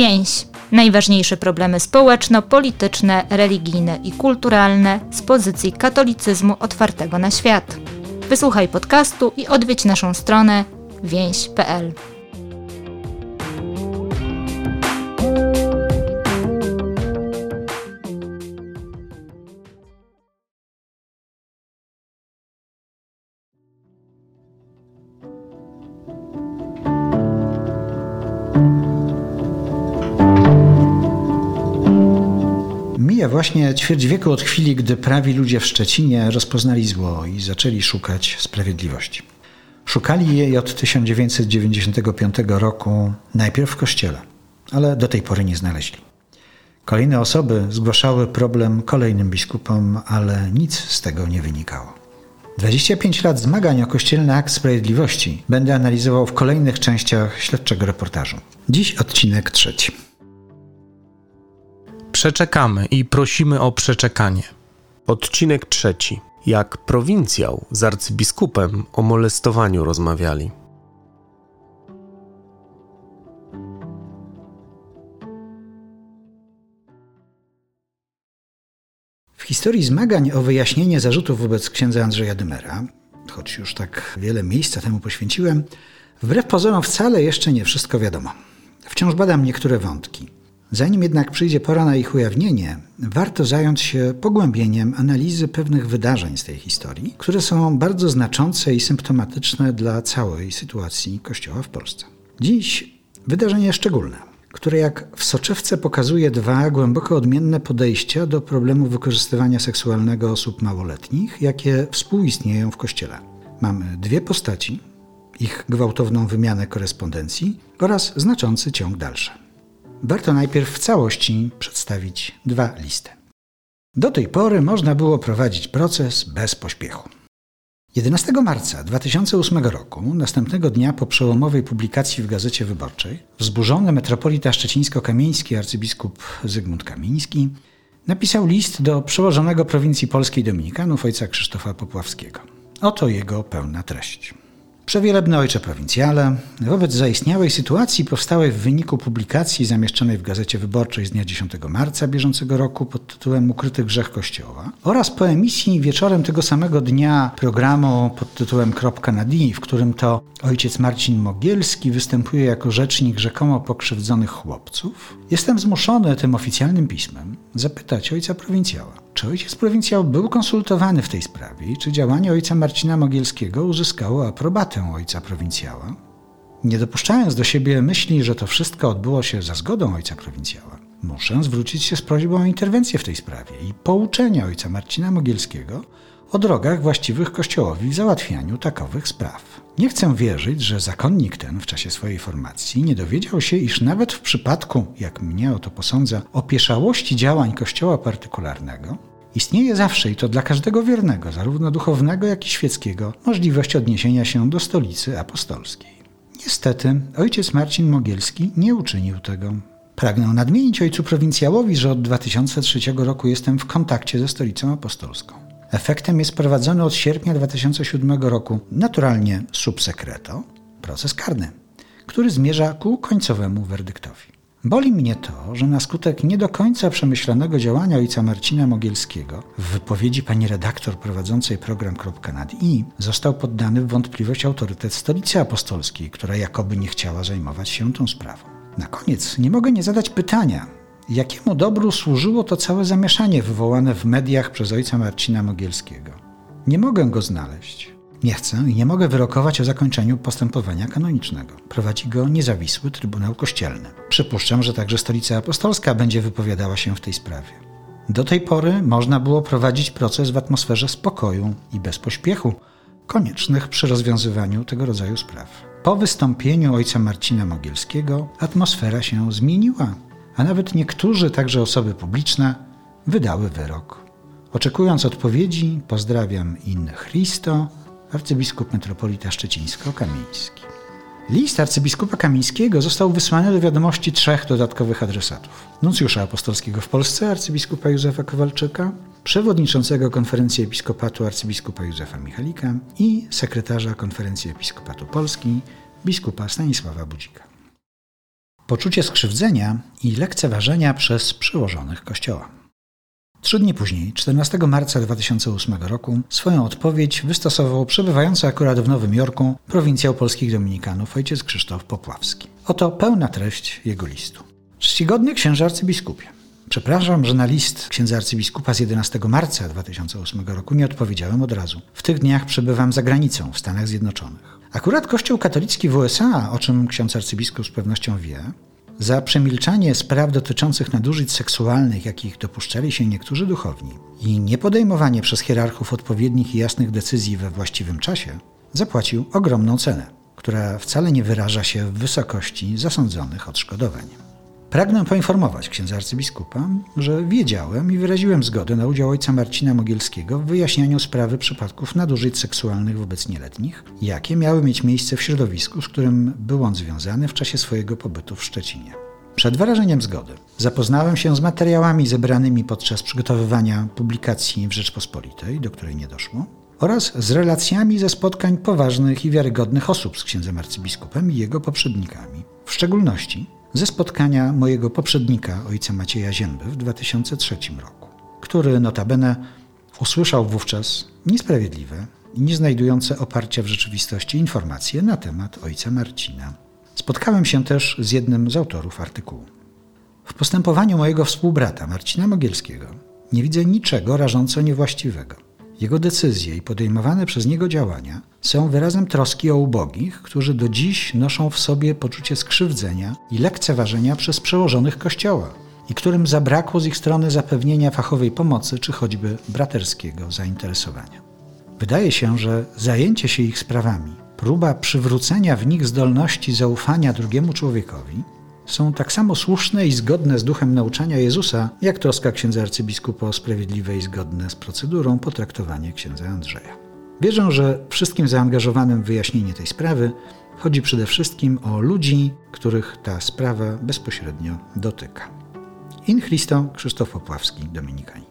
Więź. Najważniejsze problemy społeczno-polityczne, religijne i kulturalne z pozycji katolicyzmu otwartego na świat. Wysłuchaj podcastu i odwiedź naszą stronę więź.pl. właśnie ćwierć wieku od chwili, gdy prawi ludzie w Szczecinie rozpoznali zło i zaczęli szukać sprawiedliwości. Szukali jej od 1995 roku najpierw w kościele, ale do tej pory nie znaleźli. Kolejne osoby zgłaszały problem kolejnym biskupom, ale nic z tego nie wynikało. 25 lat zmagań o kościelny akt sprawiedliwości będę analizował w kolejnych częściach śledczego reportażu. Dziś odcinek trzeci. Przeczekamy i prosimy o przeczekanie. Odcinek trzeci. Jak prowincjał z arcybiskupem o molestowaniu rozmawiali. W historii zmagań o wyjaśnienie zarzutów wobec księdza Andrzeja Dymera, choć już tak wiele miejsca temu poświęciłem, wbrew pozorom wcale jeszcze nie wszystko wiadomo. Wciąż badam niektóre wątki. Zanim jednak przyjdzie pora na ich ujawnienie, warto zająć się pogłębieniem analizy pewnych wydarzeń z tej historii, które są bardzo znaczące i symptomatyczne dla całej sytuacji Kościoła w Polsce. Dziś wydarzenie szczególne, które jak w soczewce pokazuje dwa głęboko odmienne podejścia do problemu wykorzystywania seksualnego osób małoletnich, jakie współistnieją w Kościele. Mamy dwie postaci, ich gwałtowną wymianę korespondencji oraz znaczący ciąg dalszy warto najpierw w całości przedstawić dwa listy. Do tej pory można było prowadzić proces bez pośpiechu. 11 marca 2008 roku, następnego dnia po przełomowej publikacji w Gazecie Wyborczej, wzburzony metropolita szczecińsko-kamieński arcybiskup Zygmunt Kamiński napisał list do przełożonego prowincji polskiej Dominikanów ojca Krzysztofa Popławskiego. Oto jego pełna treść. Przewielebny ojcze prowincjale, wobec zaistniałej sytuacji powstałej w wyniku publikacji zamieszczonej w Gazecie Wyborczej z dnia 10 marca bieżącego roku pod tytułem Ukryty grzech Kościoła oraz po emisji wieczorem tego samego dnia programu pod tytułem Kropka na D, w którym to ojciec Marcin Mogielski występuje jako rzecznik rzekomo pokrzywdzonych chłopców, jestem zmuszony tym oficjalnym pismem zapytać ojca prowincjała, czy ojciec prowincjał był konsultowany w tej sprawie i czy działanie ojca Marcina Mogielskiego uzyskało aprobatę ojca prowincjała? Nie dopuszczając do siebie myśli, że to wszystko odbyło się za zgodą ojca prowincjała, muszę zwrócić się z prośbą o interwencję w tej sprawie i pouczenie ojca Marcina Mogielskiego o drogach właściwych Kościołowi w załatwianiu takowych spraw. Nie chcę wierzyć, że zakonnik ten w czasie swojej formacji nie dowiedział się, iż nawet w przypadku, jak mnie o to posądza, opieszałości działań Kościoła partykularnego, istnieje zawsze i to dla każdego wiernego, zarówno duchownego, jak i świeckiego, możliwość odniesienia się do stolicy apostolskiej. Niestety, ojciec Marcin Mogielski nie uczynił tego. Pragnę nadmienić ojcu prowincjałowi, że od 2003 roku jestem w kontakcie ze stolicą apostolską. Efektem jest prowadzony od sierpnia 2007 roku, naturalnie subsekreto, proces karny, który zmierza ku końcowemu werdyktowi. Boli mnie to, że na skutek nie do końca przemyślanego działania ojca Marcina Mogielskiego w wypowiedzi pani redaktor prowadzącej program nad i został poddany w wątpliwość autorytet Stolicy Apostolskiej, która jakoby nie chciała zajmować się tą sprawą. Na koniec nie mogę nie zadać pytania, jakiemu dobru służyło to całe zamieszanie wywołane w mediach przez ojca Marcina Mogielskiego. Nie mogę go znaleźć. Nie chcę i nie mogę wyrokować o zakończeniu postępowania kanonicznego. Prowadzi go niezawisły Trybunał Kościelny. Przypuszczam, że także Stolica Apostolska będzie wypowiadała się w tej sprawie. Do tej pory można było prowadzić proces w atmosferze spokoju i bez pośpiechu, koniecznych przy rozwiązywaniu tego rodzaju spraw. Po wystąpieniu ojca Marcina Mogielskiego atmosfera się zmieniła, a nawet niektórzy, także osoby publiczne, wydały wyrok. Oczekując odpowiedzi, pozdrawiam in Christo, arcybiskup metropolita szczecińsko-kamieński. List arcybiskupa Kamińskiego został wysłany do wiadomości trzech dodatkowych adresatów. Nuncjusza apostolskiego w Polsce arcybiskupa Józefa Kowalczyka, przewodniczącego konferencji episkopatu arcybiskupa Józefa Michalika i sekretarza konferencji episkopatu Polski biskupa Stanisława Budzika. Poczucie skrzywdzenia i lekceważenia przez przełożonych Kościoła. Trzy dni później, 14 marca 2008 roku, swoją odpowiedź wystosował przebywający akurat w Nowym Jorku prowincjał polskich dominikanów ojciec Krzysztof Popławski. Oto pełna treść jego listu. Czcigodny księże arcybiskupie. Przepraszam, że na list księdza arcybiskupa z 11 marca 2008 roku nie odpowiedziałem od razu. W tych dniach przebywam za granicą w Stanach Zjednoczonych. Akurat Kościół katolicki w USA, o czym ksiądz arcybiskup z pewnością wie, za przemilczanie spraw dotyczących nadużyć seksualnych, jakich dopuszczali się niektórzy duchowni, i niepodejmowanie przez hierarchów odpowiednich i jasnych decyzji we właściwym czasie, zapłacił ogromną cenę, która wcale nie wyraża się w wysokości zasądzonych odszkodowań. Pragnę poinformować księdza arcybiskupa, że wiedziałem i wyraziłem zgodę na udział ojca Marcina Mogielskiego w wyjaśnianiu sprawy przypadków nadużyć seksualnych wobec nieletnich, jakie miały mieć miejsce w środowisku, z którym był on związany w czasie swojego pobytu w Szczecinie. Przed wyrażeniem zgody zapoznałem się z materiałami zebranymi podczas przygotowywania publikacji w Rzeczpospolitej, do której nie doszło, oraz z relacjami ze spotkań poważnych i wiarygodnych osób z księdzem arcybiskupem i jego poprzednikami. W szczególności ze spotkania mojego poprzednika, ojca Macieja Zięby, w 2003 roku, który notabene usłyszał wówczas niesprawiedliwe i nie znajdujące oparcia w rzeczywistości informacje na temat ojca Marcina. Spotkałem się też z jednym z autorów artykułu. W postępowaniu mojego współbrata Marcina Mogielskiego nie widzę niczego rażąco niewłaściwego. Jego decyzje i podejmowane przez niego działania są wyrazem troski o ubogich, którzy do dziś noszą w sobie poczucie skrzywdzenia i lekceważenia przez przełożonych Kościoła i którym zabrakło z ich strony zapewnienia fachowej pomocy czy choćby braterskiego zainteresowania. Wydaje się, że zajęcie się ich sprawami, próba przywrócenia w nich zdolności zaufania drugiemu człowiekowi są tak samo słuszne i zgodne z duchem nauczania Jezusa, jak troska księdza arcybiskupa o sprawiedliwe i zgodne z procedurą potraktowanie księdza Andrzeja. Wierzę, że wszystkim zaangażowanym w wyjaśnienie tej sprawy chodzi przede wszystkim o ludzi, których ta sprawa bezpośrednio dotyka. In Christo Krzysztof Popławski, Dominikani.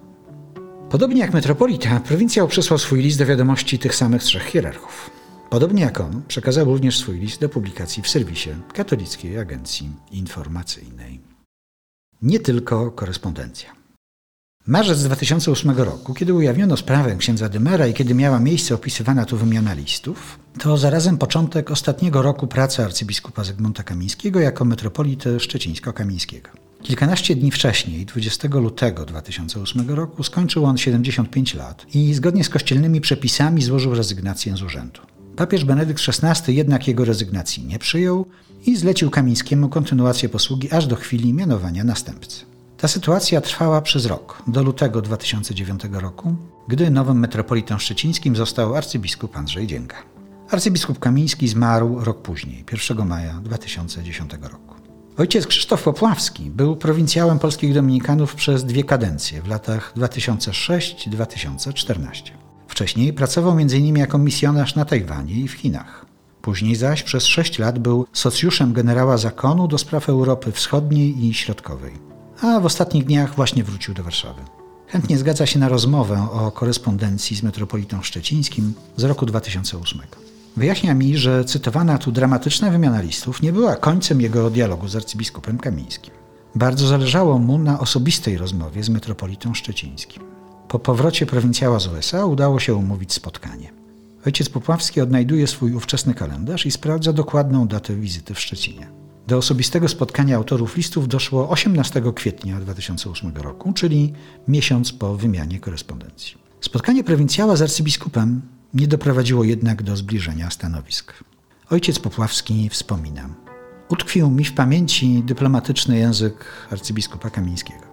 Podobnie jak metropolita, prowincjał przesłał swój list do wiadomości tych samych trzech hierarchów. Podobnie jak on, przekazał również swój list do publikacji w serwisie Katolickiej Agencji Informacyjnej. Nie tylko korespondencja. Marzec 2008 roku, kiedy ujawniono sprawę księdza Dymera i kiedy miała miejsce opisywana tu wymiana listów, to zarazem początek ostatniego roku pracy arcybiskupa Zygmunta Kamińskiego jako metropolity szczecińsko-kamińskiego. Kilkanaście dni wcześniej, 20 lutego 2008 roku, skończył on 75 lat i zgodnie z kościelnymi przepisami złożył rezygnację z urzędu. Papież Benedykt XVI jednak jego rezygnacji nie przyjął i zlecił Kamińskiemu kontynuację posługi aż do chwili mianowania następcy. Ta sytuacja trwała przez rok, do lutego 2009 roku, gdy nowym metropolitą szczecińskim został arcybiskup Andrzej Dzięga. Arcybiskup Kamiński zmarł rok później, 1 maja 2010 roku. Ojciec Krzysztof Popławski był prowincjałem polskich dominikanów przez dwie kadencje w latach 2006-2014. Wcześniej pracował m.in. jako misjonarz na Tajwanie i w Chinach. Później zaś przez sześć lat był socjuszem generała zakonu do spraw Europy Wschodniej i Środkowej. A w ostatnich dniach właśnie wrócił do Warszawy. Chętnie zgadza się na rozmowę o korespondencji z metropolitą szczecińskim z roku 2008. Wyjaśnia mi, że cytowana tu dramatyczna wymiana listów nie była końcem jego dialogu z arcybiskupem Kamińskim. Bardzo zależało mu na osobistej rozmowie z metropolitą szczecińskim. Po powrocie prowincjała z USA udało się umówić spotkanie. Ojciec Popławski odnajduje swój ówczesny kalendarz i sprawdza dokładną datę wizyty w Szczecinie. Do osobistego spotkania autorów listów doszło 18 kwietnia 2008 roku, czyli miesiąc po wymianie korespondencji. Spotkanie prowincjała z arcybiskupem nie doprowadziło jednak do zbliżenia stanowisk. Ojciec Popławski wspomina: Utkwił mi w pamięci dyplomatyczny język arcybiskupa Kamińskiego.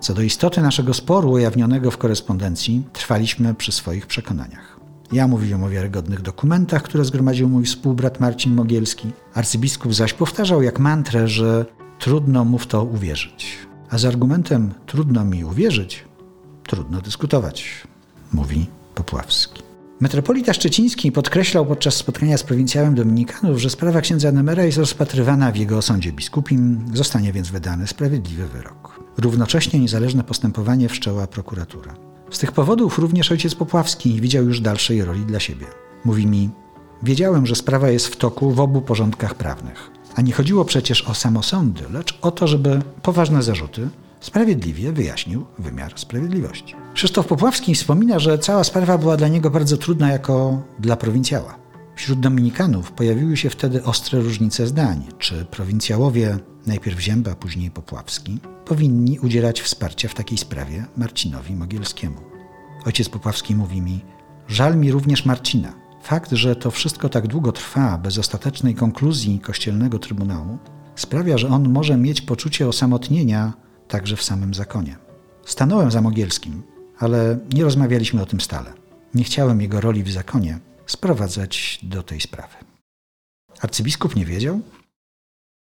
Co do istoty naszego sporu ujawnionego w korespondencji, trwaliśmy przy swoich przekonaniach. Ja mówiłem o wiarygodnych dokumentach, które zgromadził mój współbrat Marcin Mogielski. Arcybiskup zaś powtarzał jak mantrę, że trudno mu w to uwierzyć. A z argumentem trudno mi uwierzyć, trudno dyskutować, mówi Popławski. Metropolita Szczeciński podkreślał podczas spotkania z prowincjałem Dominikanów, że sprawa księdza Nemera jest rozpatrywana w jego sądzie biskupim, zostanie więc wydany sprawiedliwy wyrok. Równocześnie niezależne postępowanie wszczęła prokuratura. Z tych powodów również ojciec Popławski widział już dalszej roli dla siebie. Mówi mi, wiedziałem, że sprawa jest w toku w obu porządkach prawnych. A nie chodziło przecież o samosądy, lecz o to, żeby poważne zarzuty sprawiedliwie wyjaśnił wymiar sprawiedliwości. Krzysztof Popławski wspomina, że cała sprawa była dla niego bardzo trudna jako dla prowincjała. Wśród dominikanów pojawiły się wtedy ostre różnice zdań, czy prowincjałowie, najpierw Zięba, później Popławski, powinni udzielać wsparcia w takiej sprawie Marcinowi Mogielskiemu. Ojciec Popławski mówi mi, żal mi również Marcina. Fakt, że to wszystko tak długo trwa, bez ostatecznej konkluzji kościelnego trybunału, sprawia, że on może mieć poczucie osamotnienia także w samym zakonie. Stanąłem za Mogielskim, ale nie rozmawialiśmy o tym stale. Nie chciałem jego roli w zakonie sprowadzać do tej sprawy. Arcybiskup nie wiedział?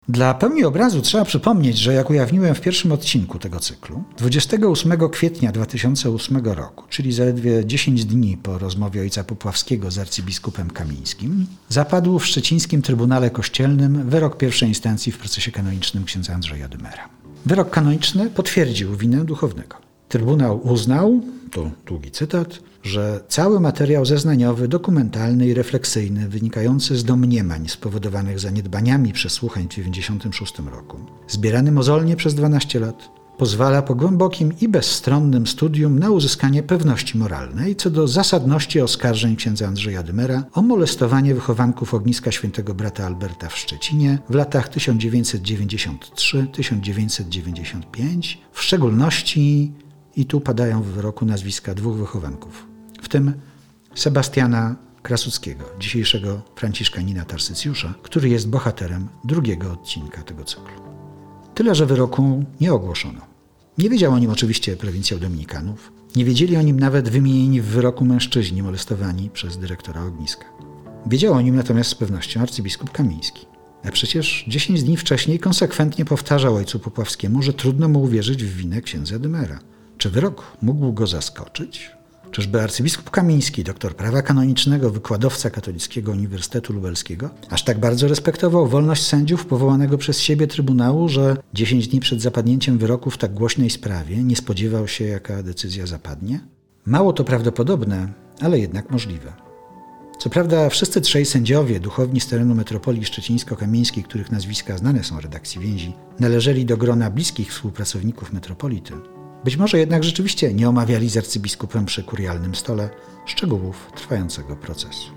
Dla pełni obrazu trzeba przypomnieć, że jak ujawniłem w pierwszym odcinku tego cyklu, 28 kwietnia 2008 roku, czyli zaledwie 10 dni po rozmowie ojca Popławskiego z arcybiskupem Kamińskim, zapadł w szczecińskim Trybunale Kościelnym wyrok pierwszej instancji w procesie kanonicznym księdza Andrzeja Dymera. Wyrok kanoniczny potwierdził winę duchownego. Trybunał uznał, to długi cytat, że cały materiał zeznaniowy, dokumentalny i refleksyjny wynikający z domniemań spowodowanych zaniedbaniami przesłuchań w 1996 roku, zbierany mozolnie przez 12 lat, pozwala po głębokim i bezstronnym studium na uzyskanie pewności moralnej co do zasadności oskarżeń księdza Andrzeja Dymera o molestowanie wychowanków ogniska świętego brata Alberta w Szczecinie w latach 1993-1995, w szczególności i tu padają w wyroku nazwiska dwóch wychowanków, w tym Sebastiana Krasuckiego, dzisiejszego Franciszkanina Tarsycjusza, który jest bohaterem drugiego odcinka tego cyklu. Tyle, że wyroku nie ogłoszono. Nie wiedział o nim oczywiście prowincjał Dominikanów, nie wiedzieli o nim nawet wymienieni w wyroku mężczyźni molestowani przez dyrektora ogniska. Wiedział o nim natomiast z pewnością arcybiskup Kamiński. A przecież 10 dni wcześniej konsekwentnie powtarzał ojcu Popławskiemu, że trudno mu uwierzyć w winę księdza Dymera. Czy wyrok mógł go zaskoczyć? Czyżby arcybiskup Kamiński, doktor prawa kanonicznego, wykładowca Katolickiego Uniwersytetu Lubelskiego, aż tak bardzo respektował wolność sędziów powołanego przez siebie Trybunału, że 10 dni przed zapadnięciem wyroku w tak głośnej sprawie nie spodziewał się, jaka decyzja zapadnie? Mało to prawdopodobne, ale jednak możliwe. Co prawda wszyscy trzej sędziowie, duchowni z terenu metropolii szczecińsko-kamieńskiej, których nazwiska znane są redakcji więzi, należeli do grona bliskich współpracowników metropolity. Być może jednak rzeczywiście nie omawiali z arcybiskupem przy kurialnym stole szczegółów trwającego procesu.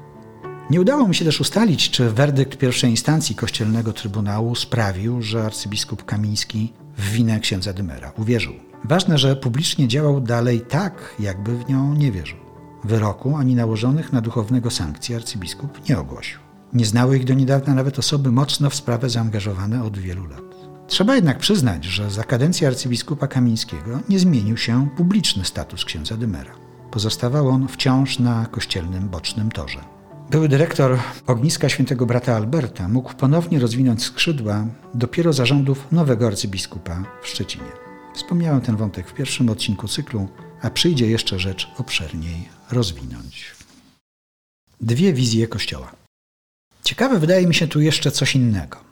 Nie udało mi się też ustalić, czy werdykt pierwszej instancji kościelnego trybunału sprawił, że arcybiskup Kamiński w winę księdza Dymera uwierzył. Ważne, że publicznie działał dalej tak, jakby w nią nie wierzył. Wyroku ani nałożonych na duchownego sankcji arcybiskup nie ogłosił. Nie znały ich do niedawna nawet osoby mocno w sprawę zaangażowane od wielu lat. Trzeba jednak przyznać, że za kadencji arcybiskupa Kamińskiego nie zmienił się publiczny status księdza Dymera. Pozostawał on wciąż na kościelnym bocznym torze. Były dyrektor ogniska świętego brata Alberta mógł ponownie rozwinąć skrzydła dopiero zarządów nowego arcybiskupa w Szczecinie. Wspomniałem ten wątek w pierwszym odcinku cyklu, a przyjdzie jeszcze rzecz obszerniej rozwinąć. Dwie wizje Kościoła. Ciekawe wydaje mi się tu jeszcze coś innego.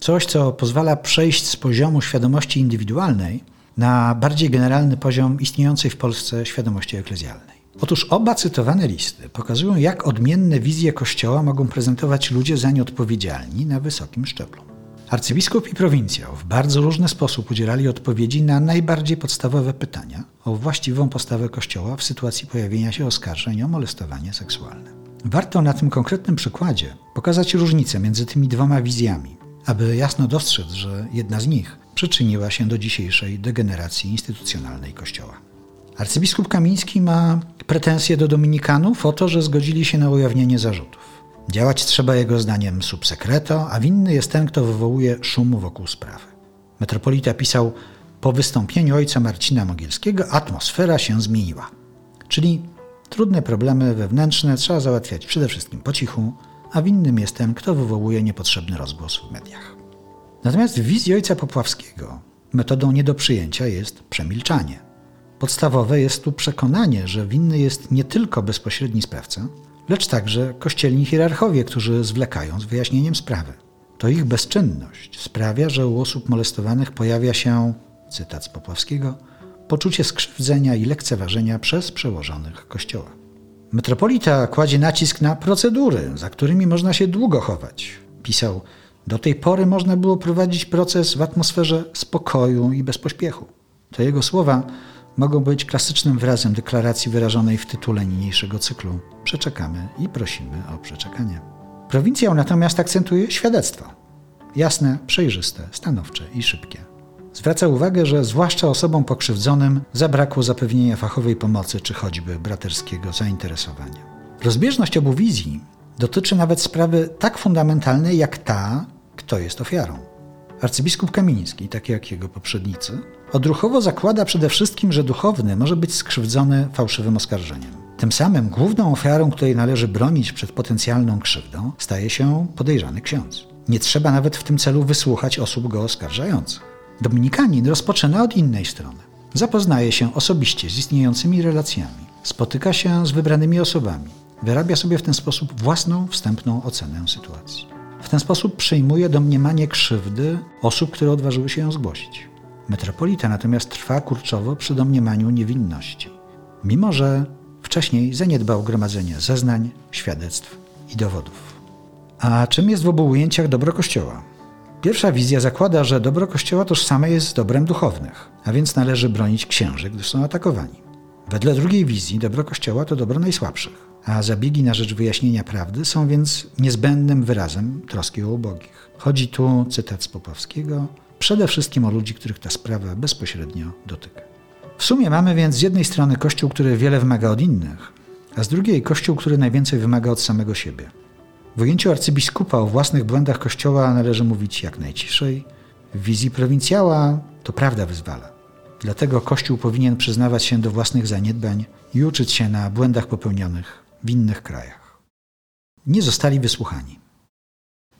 Coś, co pozwala przejść z poziomu świadomości indywidualnej na bardziej generalny poziom istniejącej w Polsce świadomości eklezjalnej. Otóż oba cytowane listy pokazują, jak odmienne wizje Kościoła mogą prezentować ludzie za nie odpowiedzialni na wysokim szczeblu. Arcybiskup i prowincjał w bardzo różny sposób udzielali odpowiedzi na najbardziej podstawowe pytania o właściwą postawę Kościoła w sytuacji pojawienia się oskarżeń o molestowanie seksualne. Warto na tym konkretnym przykładzie pokazać różnicę między tymi dwoma wizjami, aby jasno dostrzec, że jedna z nich przyczyniła się do dzisiejszej degeneracji instytucjonalnej Kościoła. Arcybiskup Kamiński ma pretensje do dominikanów o to, że zgodzili się na ujawnienie zarzutów. Działać trzeba jego zdaniem subsekreto, a winny jest ten, kto wywołuje szum wokół sprawy. Metropolita pisał, po wystąpieniu ojca Marcina Mogielskiego atmosfera się zmieniła. Czyli trudne problemy wewnętrzne trzeba załatwiać przede wszystkim po cichu, a winnym jest ten, kto wywołuje niepotrzebny rozgłos w mediach. Natomiast w wizji ojca Popławskiego metodą nie do przyjęcia jest przemilczanie. Podstawowe jest tu przekonanie, że winny jest nie tylko bezpośredni sprawca, lecz także kościelni hierarchowie, którzy zwlekają z wyjaśnieniem sprawy. To ich bezczynność sprawia, że u osób molestowanych pojawia się, cytat z Popławskiego, poczucie skrzywdzenia i lekceważenia przez przełożonych Kościoła. Metropolita kładzie nacisk na procedury, za którymi można się długo chować. Pisał, Do tej pory można było prowadzić proces w atmosferze spokoju i bez pośpiechu. To jego słowa mogą być klasycznym wyrazem deklaracji wyrażonej w tytule niniejszego cyklu. Przeczekamy i prosimy o przeczekanie. Prowincjał natomiast akcentuje świadectwo. Jasne, przejrzyste, stanowcze i szybkie. Zwraca uwagę, że zwłaszcza osobom pokrzywdzonym zabrakło zapewnienia fachowej pomocy czy choćby braterskiego zainteresowania. Rozbieżność obu wizji dotyczy nawet sprawy tak fundamentalnej jak ta, kto jest ofiarą. Arcybiskup Kamiński, tak jak jego poprzednicy, odruchowo zakłada przede wszystkim, że duchowny może być skrzywdzony fałszywym oskarżeniem. Tym samym główną ofiarą, której należy bronić przed potencjalną krzywdą, staje się podejrzany ksiądz. Nie trzeba nawet w tym celu wysłuchać osób go oskarżających. Dominikanin rozpoczyna od innej strony. Zapoznaje się osobiście z istniejącymi relacjami, spotyka się z wybranymi osobami, wyrabia sobie w ten sposób własną wstępną ocenę sytuacji. W ten sposób przyjmuje domniemanie krzywdy osób, które odważyły się ją zgłosić. Metropolita natomiast trwa kurczowo przy domniemaniu niewinności, mimo że wcześniej zaniedbał gromadzenie zeznań, świadectw i dowodów. A czym jest w obu ujęciach dobro Kościoła? Pierwsza wizja zakłada, że dobro Kościoła tożsame jest z dobrem duchownych, a więc należy bronić księży, gdy są atakowani. Wedle drugiej wizji dobro Kościoła to dobro najsłabszych, a zabiegi na rzecz wyjaśnienia prawdy są więc niezbędnym wyrazem troski o ubogich. Chodzi tu, cytat z Popowskiego, przede wszystkim o ludzi, których ta sprawa bezpośrednio dotyka. W sumie mamy więc z jednej strony Kościół, który wiele wymaga od innych, a z drugiej Kościół, który najwięcej wymaga od samego siebie. W ujęciu arcybiskupa o własnych błędach Kościoła należy mówić jak najciszej. W wizji prowincjała to prawda wyzwala. Dlatego Kościół powinien przyznawać się do własnych zaniedbań i uczyć się na błędach popełnionych w innych krajach. Nie zostali wysłuchani.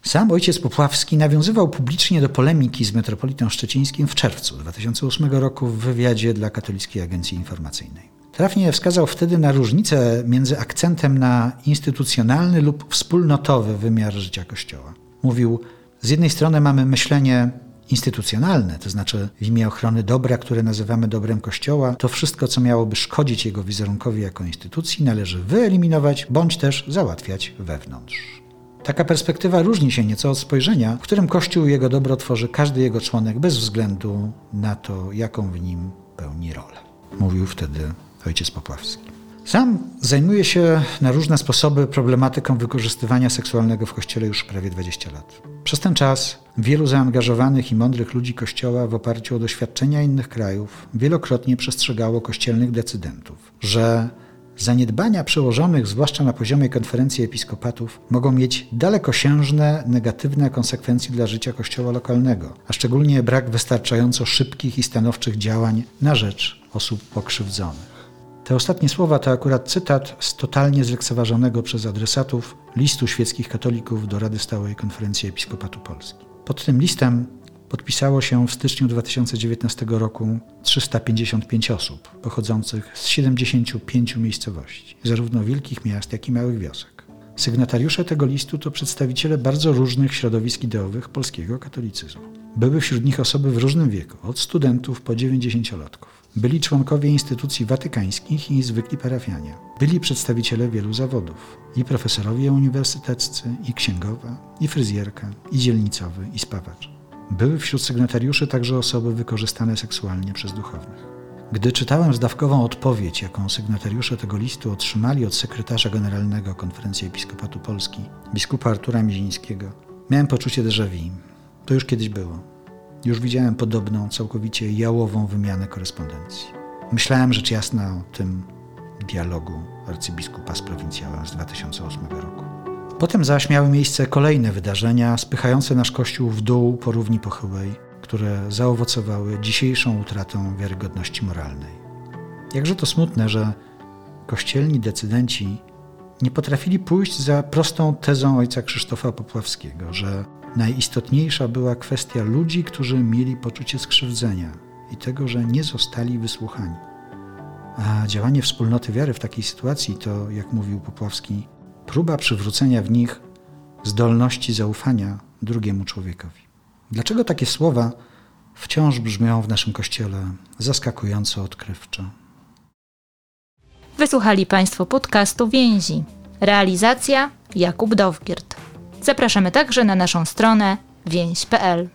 Sam ojciec Popławski nawiązywał publicznie do polemiki z metropolitą szczecińskim w czerwcu 2008 roku w wywiadzie dla Katolickiej Agencji Informacyjnej. Trafnie wskazał wtedy na różnicę między akcentem na instytucjonalny lub wspólnotowy wymiar życia Kościoła. Mówił, z jednej strony mamy myślenie instytucjonalne, to znaczy w imię ochrony dobra, które nazywamy dobrem Kościoła, to wszystko, co miałoby szkodzić jego wizerunkowi jako instytucji, należy wyeliminować bądź też załatwiać wewnątrz. Taka perspektywa różni się nieco od spojrzenia, w którym Kościół jego dobro tworzy każdy jego członek bez względu na to, jaką w nim pełni rolę. Mówił wtedy ojciec Popławski. Sam zajmuje się na różne sposoby problematyką wykorzystywania seksualnego w Kościele już prawie 20 lat. Przez ten czas wielu zaangażowanych i mądrych ludzi Kościoła w oparciu o doświadczenia innych krajów wielokrotnie przestrzegało kościelnych decydentów, że zaniedbania przełożonych, zwłaszcza na poziomie konferencji episkopatów, mogą mieć dalekosiężne, negatywne konsekwencje dla życia Kościoła lokalnego, a szczególnie brak wystarczająco szybkich i stanowczych działań na rzecz osób pokrzywdzonych. Te ostatnie słowa to akurat cytat z totalnie zlekceważonego przez adresatów listu świeckich katolików do Rady Stałej Konferencji Episkopatu Polski. Pod tym listem podpisało się w styczniu 2019 roku 355 osób pochodzących z 75 miejscowości, zarówno wielkich miast, jak i małych wiosek. Sygnatariusze tego listu to przedstawiciele bardzo różnych środowisk ideowych polskiego katolicyzmu. Były wśród nich osoby w różnym wieku, od studentów po 90-latków. Byli członkowie instytucji watykańskich i zwykli parafianie. Byli przedstawiciele wielu zawodów. I profesorowie uniwersyteccy, i księgowa, i fryzjerka, i dzielnicowy, i spawacz. Były wśród sygnatariuszy także osoby wykorzystane seksualnie przez duchownych. Gdy czytałem zdawkową odpowiedź, jaką sygnatariusze tego listu otrzymali od sekretarza generalnego Konferencji Episkopatu Polski, biskupa Artura Mizińskiego, miałem poczucie déjà vu. To już kiedyś było. Już widziałem podobną, całkowicie jałową wymianę korespondencji. Myślałem rzecz jasna o tym dialogu arcybiskupa z prowincjałem z 2008 roku. Potem zaś miały miejsce kolejne wydarzenia spychające nasz kościół w dół po równi pochyłej, które zaowocowały dzisiejszą utratą wiarygodności moralnej. Jakże to smutne, że kościelni decydenci nie potrafili pójść za prostą tezą ojca Krzysztofa Popławskiego, że Najistotniejsza była kwestia ludzi, którzy mieli poczucie skrzywdzenia i tego, że nie zostali wysłuchani. A działanie wspólnoty wiary w takiej sytuacji to, jak mówił Popławski, próba przywrócenia w nich zdolności zaufania drugiemu człowiekowi. Dlaczego takie słowa wciąż brzmią w naszym kościele zaskakująco odkrywczo? Wysłuchali Państwo podcastu Więzi. Realizacja Jakub Dowgiert. Zapraszamy także na naszą stronę więź.pl